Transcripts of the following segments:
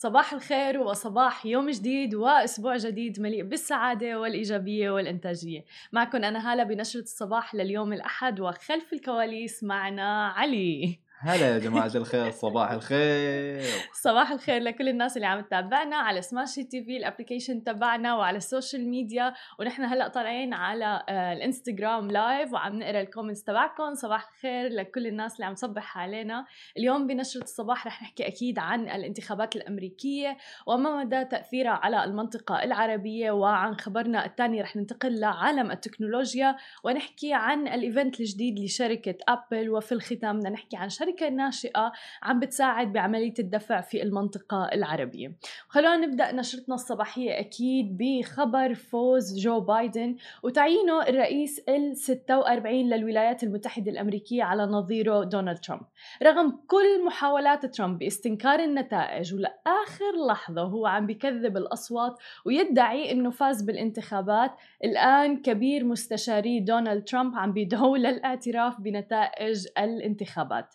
صباح الخير وصباح يوم جديد وأسبوع جديد مليء بالسعادة والإيجابية والإنتاجية. معكم أنا هالة بنشرة الصباح لليوم الأحد وخلف الكواليس معنا علي. هلا يا جماعة الخير صباح الخير. صباح الخير لكل الناس اللي عم تتابعنا على سماشي تي في ال application تبعنا وعلى ال social media ونحن هلا طالعين على آه، الانستغرام live وعم نقرا ال comments تبعكم. صباح الخير لكل الناس اللي عم تصبح علينا. اليوم بنشرة الصباح رح نحكي أكيد عن الانتخابات الأمريكية وما مدى تأثيرها على المنطقة العربية وعن خبرنا الثاني رح ننتقل لعالم التكنولوجيا ونحكي عن ال event الجديد لشركة ابل وفي الختام بدنا نحكي عن شركة ناشئة عم بتساعد بعملية الدفع في المنطقة العربية. خلونا نبدأ نشرتنا الصباحية أكيد بخبر فوز جو بايدن وتعيينه الرئيس ال 46 للولايات المتحدة الأمريكية على نظيره دونالد ترامب. رغم كل محاولات ترامب باستنكار النتائج ولآخر لحظة هو عم بكذب الأصوات ويدعي أنه فاز بالانتخابات الآن كبير مستشاري دونالد ترامب عم بيدعو للإعتراف بنتائج الانتخابات.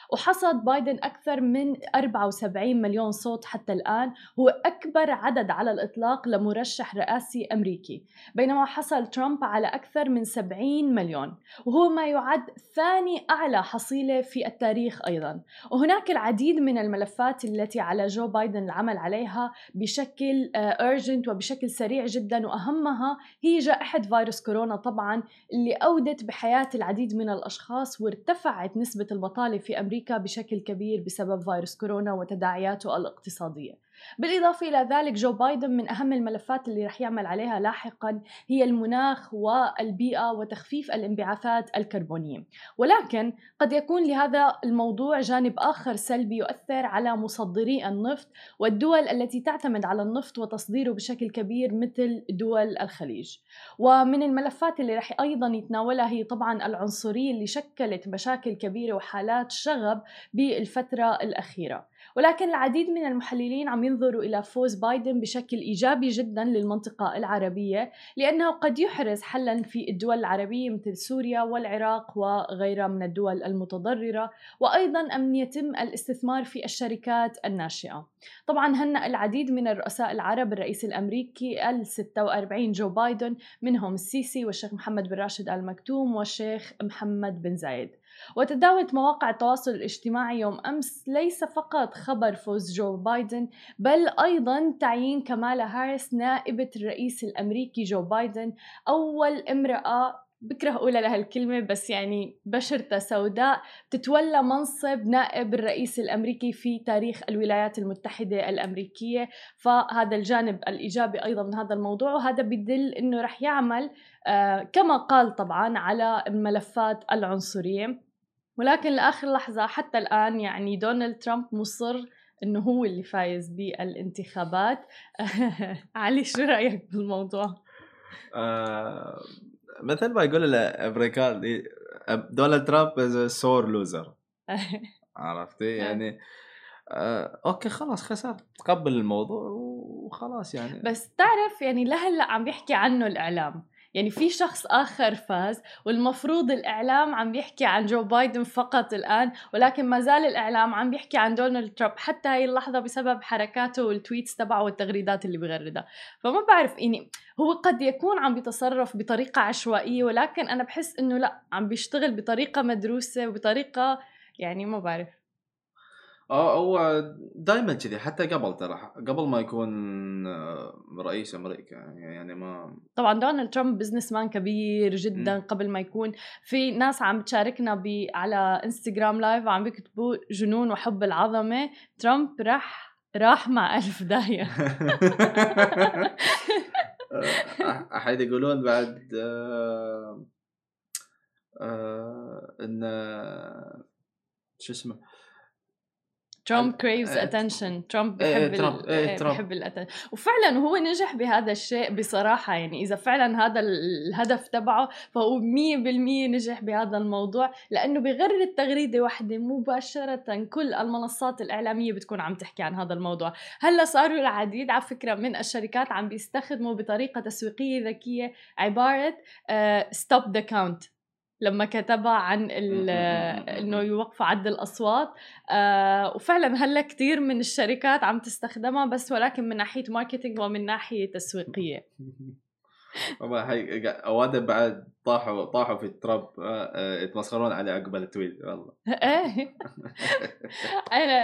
وحصد بايدن أكثر من 74 مليون صوت حتى الآن هو أكبر عدد على الإطلاق لمرشح رئاسي أمريكي بينما حصل ترامب على أكثر من 70 مليون وهو ما يعد ثاني أعلى حصيلة في التاريخ أيضا. وهناك العديد من الملفات التي على جو بايدن العمل عليها بشكل أرجنت وبشكل سريع جدا وأهمها هي جائحة فيروس كورونا طبعا اللي أودت بحياة العديد من الأشخاص وارتفعت نسبة البطالة في أمريكا بشكل كبير بسبب فيروس كورونا وتداعياته الاقتصادية. بالإضافة إلى ذلك جو بايدن من أهم الملفات اللي رح يعمل عليها لاحقا هي المناخ والبيئة وتخفيف الانبعاثات الكربونية. ولكن قد يكون لهذا الموضوع جانب آخر سلبي يؤثر على مصدري النفط والدول التي تعتمد على النفط وتصديره بشكل كبير مثل دول الخليج. ومن الملفات اللي رح أيضا يتناولها هي طبعا العنصرية اللي شكلت مشاكل كبيرة وحالات شغب بالفترة الأخيرة. ولكن العديد من المحللين عم ينظروا إلى فوز بايدن بشكل إيجابي جدا للمنطقة العربية لأنه قد يحرز حلا في الدول العربية مثل سوريا والعراق وغيرها من الدول المتضررة وأيضا أن يتم الاستثمار في الشركات الناشئة. طبعا هنأ العديد من الرؤساء العرب الرئيس الأمريكي ال 46 جو بايدن منهم السيسي والشيخ محمد بن راشد آل مكتوم والشيخ محمد بن زايد. وتداولت مواقع التواصل الاجتماعي يوم أمس ليس فقط خبر فوز جو بايدن بل أيضا تعيين كمالا هاريس نائبة الرئيس الأمريكي جو بايدن أول امرأة بكره اقولها لهالكلمه بس يعني بشرتها سوداء تتولى منصب نائب الرئيس الأمريكي في تاريخ الولايات المتحدة الأمريكية. فهذا الجانب الإيجابي أيضا من هذا الموضوع وهذا بدل إنه رح يعمل آه كما قال طبعا على ملفات العنصرية. ولكن لآخر لحظة حتى الآن يعني دونالد ترامب مصر إنه هو اللي فايز بالانتخابات. علي شو رأيك بالموضوع؟ آه مثل ما يقول الامريكان دونالد ترامب is sore loser عرفتي؟ يعني آه okay خلاص خسر تقبل الموضوع وخلاص يعني. بس تعرف يعني لهلأ عم بيحكي عنه الإعلام. يعني في شخص آخر فاز والمفروض الإعلام عم بيحكي عن جو بايدن فقط الآن ولكن ما زال الإعلام عم بيحكي عن دونالد ترامب حتى هاي اللحظة بسبب حركاته وال tweets تبعه والتغريدات اللي بغردها فما بعرف يعني هو قد يكون عم بيتصرف بطريقة عشوائية ولكن أنا بحس إنه لا عم بيشتغل بطريقة مدروسة وبطريقة يعني ما بعرف. آه هو دائما كذي حتى قبل ترى قبل ما يكون آه، رئيس أمريكا يعني ما طبعا دونالد ترامب businessman كبير جدا م. قبل ما يكون. في ناس عم تشاركنا ب على انستغرام live عم بيكتبوا جنون وحب العظمة. ترامب راح راح مع ألف داهية أحد يقولون بعد آه آه إن شو اسمه ترامب craves attention ترامب بحب ترامب إيه بحب ال attention وفعلا هو نجح بهذا الشيء بصراحة. يعني إذا فعلا هذا الهدف تبعه فهو 100% نجح بهذا الموضوع. لأنه بغرد تغريده واحدة مباشرة كل المنصات الإعلامية بتكون عم تحكي عن هذا الموضوع. هلأ صاروا العديد على فكرة من الشركات عم بيستخدموا بطريقة تسويقية ذكية. عبارة stop the count لما كتبها عن إنه يوقفوا عد الأصوات. آه وفعلا هلأ كثير من الشركات عم تستخدمها بس ولكن من ناحية marketing ومن ناحية تسويقية. هي أوادم بعد طاحوا طاحوا في التراب آه، آه، يتمسخرون عليه عقب ال tweet والله. إيه.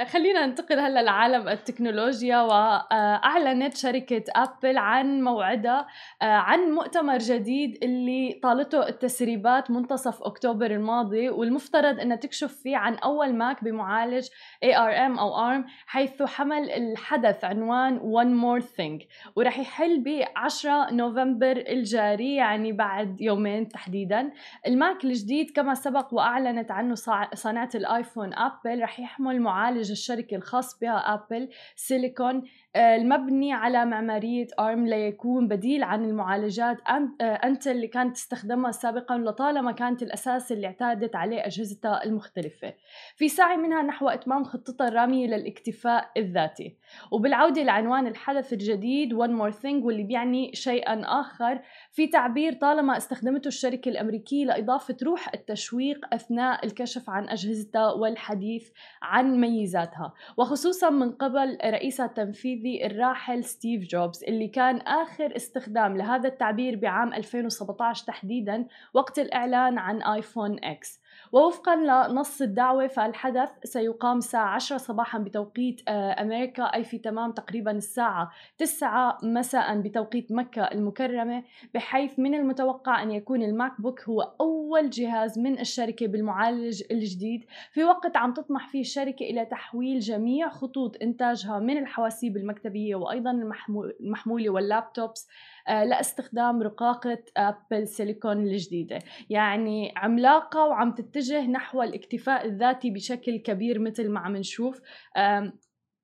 خلينا ننتقل هلا لعالم التكنولوجيا واعلنت شركة أبل عن موعدها آه، عن مؤتمر جديد اللي طالته التسريبات منتصف أكتوبر الماضي والمفترض انها تكشف فيه عن أول ماك بمعالج ARM أو ARM حيث حمل الحدث عنوان One More Thing ورح يحل ب 10 نوفمبر الجاري يعني بعد يومين تحديدا. الماك الجديد كما سبق وأعلنت عنه صانعة الآيفون ابل رح يحمل معالج الشركة الخاص بها Apple Silicon المبني على معمارية ARM ليكون بديل عن المعالجات إنتل آه، اللي كانت تستخدمها سابقا لطالما كانت الأساس اللي اعتادت عليه أجهزتها المختلفة. في سعي منها نحو إتمام خطتها الرامية للاكتفاء الذاتي. وبالعودة لعنوان الحدث الجديد One More Thing واللي بيعني شيئا آخر في تعبير طالما استخدمته الشركة الأمريكية لإضافة روح التشويق أثناء الكشف عن أجهزتها والحديث عن ميزاتها. وخصوصا من قبل رئيسها التنفيذي التنفيذي الراحل ستيف جوبز اللي كان آخر استخدام لهذا التعبير بعام 2017 تحديدا وقت الإعلان عن آيفون إكس. ووفقا لنص الدعوة فالحدث سيقام الساعة 10 صباحا بتوقيت آه، أمريكا أي في تمام تقريبا الساعة 9 مساء بتوقيت مكة المكرمة بحيث من المتوقع أن يكون الماك بوك هو أول جهاز من الشركة بالمعالج الجديد. في وقت عم تطمح فيه الشركة إلى تحويل جميع خطوط إنتاجها من الحواسيب المكتبية وأيضا المحمولة وال laptops لاستخدام رقاقة Apple Silicon الجديدة. يعني عملاقة وعم تتجه نحو الاكتفاء الذاتي بشكل كبير مثل ما عم نشوف.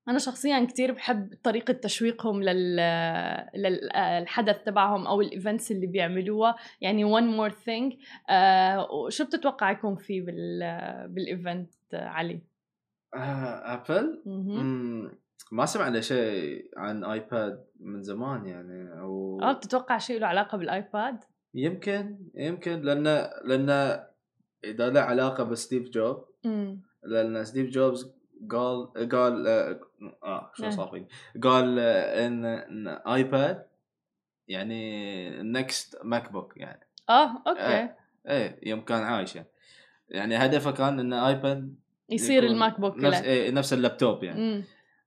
أنا شخصيا كتير بحب طريقة تشويقهم لل... للحدث تبعهم أو ال events اللي بيعملوها. يعني one more thing آه وشو بتتوقع يكون فيه بال... بال event علي؟ آه، أبل؟ ما سمعنا شيء عن آيباد من زمان يعني أو آه بتتوقع شيء له علاقة بالآيباد؟ يمكن يمكن لأن لأن إذا له علاقة بستيف جوب لأن ستيف جوبز قال قال آه, آه شو إيه. صار؟ قال إن, إن آيباد يعني next ماك بوك يعني آه okay إيه, إيه يوم كان عايش يعني يعني هدفه كان إن آيباد يصير الماك بوك نفس إيه نفس اللابتوب يعني مم.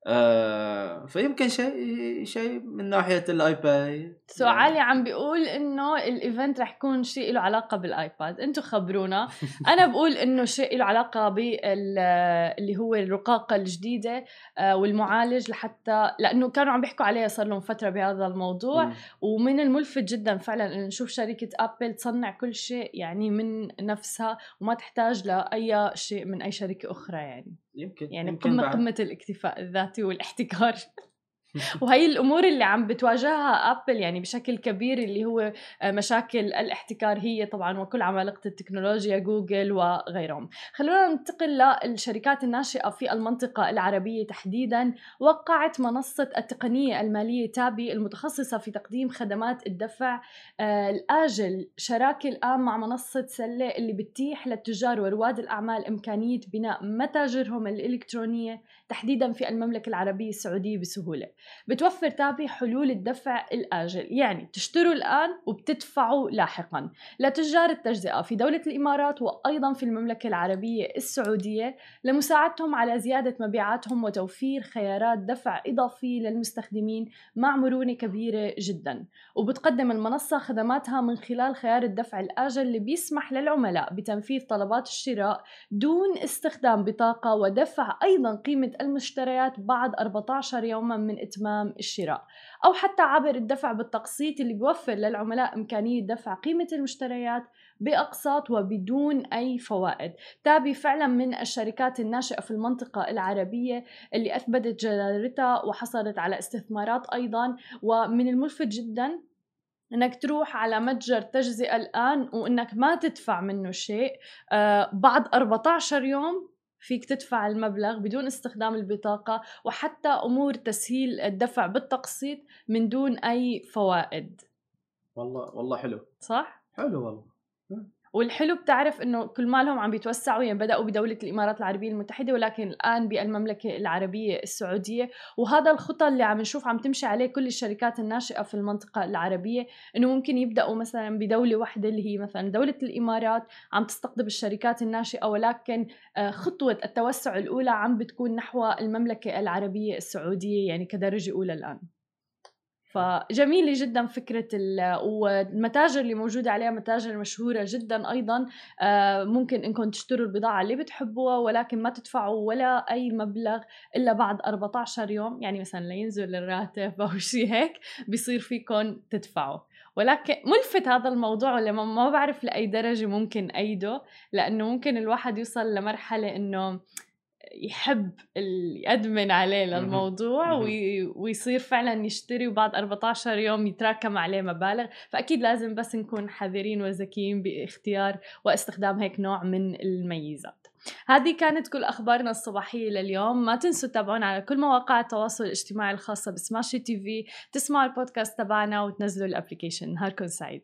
آه فيمكن شيء شيء من ناحية الآيباد. سؤالي عم بيقول إنه ال event رح يكون شيء له علاقة بالآيباد. أنتم خبرونا. أنا بقول إنه شيء له علاقة باللي هو الرقاقة الجديدة آه، والمعالج لحتى لأنه كانوا عم بيحكوا عليها صار لهم فترة بهذا الموضوع. ومن الملفت جدا فعلا ان نشوف شركة ابل تصنع كل شيء يعني من نفسها وما تحتاج لأي شيء من أي شركة أخرى يعني. يمكن يعني يمكن قمه قمة الاكتفاء الذاتي والاحتكار. وهي الأمور اللي عم بتواجهها ابل يعني بشكل كبير اللي هو آه، مشاكل الاحتكار هي طبعا وكل عمالقة التكنولوجيا جوجل وغيرهم. خلونا ننتقل للشركات الناشئة في المنطقة العربية تحديدا. وقعت منصة التقنية المالية تابي المتخصصة في تقديم خدمات الدفع آه، الآجل. شراكة الآن مع منصة سلة اللي بتتيح للتجار ورواد الأعمال إمكانية بناء متاجرهم الإلكترونية تحديدا في المملكة العربية السعودية بسهولة. بتوفر تابي حلول الدفع الآجل. يعني تشتروا الآن وبتدفعوا لاحقا. لتجار التجزئة في دولة الإمارات وأيضا في المملكة العربية السعودية لمساعدتهم على زيادة مبيعاتهم وتوفير خيارات دفع إضافية للمستخدمين مع مرونة كبيرة جدا. وبتقدم المنصة خدماتها من خلال خيار الدفع الآجل اللي بيسمح للعملاء بتنفيذ طلبات الشراء دون استخدام بطاقة ودفع أيضا قيمة المشتريات بعد 14 يوما من إتمام الشراء. أو حتى عبر الدفع بالتقسيط اللي بيوفر للعملاء إمكانية دفع قيمة المشتريات بأقساط وبدون أي فوائد. تابي فعلا من الشركات الناشئة في المنطقة العربية اللي أثبتت جدارتها وحصلت على استثمارات أيضا. ومن الملفت جدا إنك تروح على متجر تجزئة الآن وإنك ما تدفع منه شيء. آه بعد 14 يوم فيك تدفع المبلغ بدون استخدام البطاقة وحتى أمور تسهيل الدفع بالتقسيط من دون أي فوائد. والله والله حلو. صح؟ حلو والله. والحلو بتعرف إنه كل مالهم عم بيتوسعوا يعني بدأوا بدولة الإمارات العربية المتحدة ولكن الآن بالمملكة العربية السعودية. وهذا الخطى اللي عم نشوف عم تمشي عليه كل الشركات الناشئة في المنطقة العربية إنه ممكن يبدأوا مثلا بدولة واحدة اللي هي مثلا دولة الإمارات عم تستقطب الشركات الناشئة ولكن آه، خطوة التوسع الأولى عم بتكون نحو المملكة العربية السعودية يعني كدرجة أولى الآن. فجميلة جدا فكرة والمتاجر اللي موجودة عليها متاجر مشهورة جدا أيضا. آه، ممكن إنكم تشتروا البضاعة اللي بتحبوها ولكن ما تدفعوا ولا أي مبلغ إلا بعد 14 يوم. يعني مثلا لينزل الراتب أو شيء هيك بصير فيكم تدفعوا. ولكن ملفت هذا الموضوع ولا ما بعرف لأي درجة ممكن أيده لأنه ممكن الواحد يوصل لمرحلة إنه يحب يأدمن عليه للموضوع ويصير فعلا يشتري وبعد 14 يوم يتراكم عليه مبالغ. فأكيد لازم بس نكون حذرين وذكيين باختيار واستخدام هيك نوع من الميزات. هذه كانت كل أخبارنا الصباحية لليوم. ما تنسوا تتابعونا على كل مواقع التواصل الاجتماعي الخاصة بسماشي تي في. تسمعوا البودكاست تبعنا وتنزلوا ال application. نهاركم سعيد.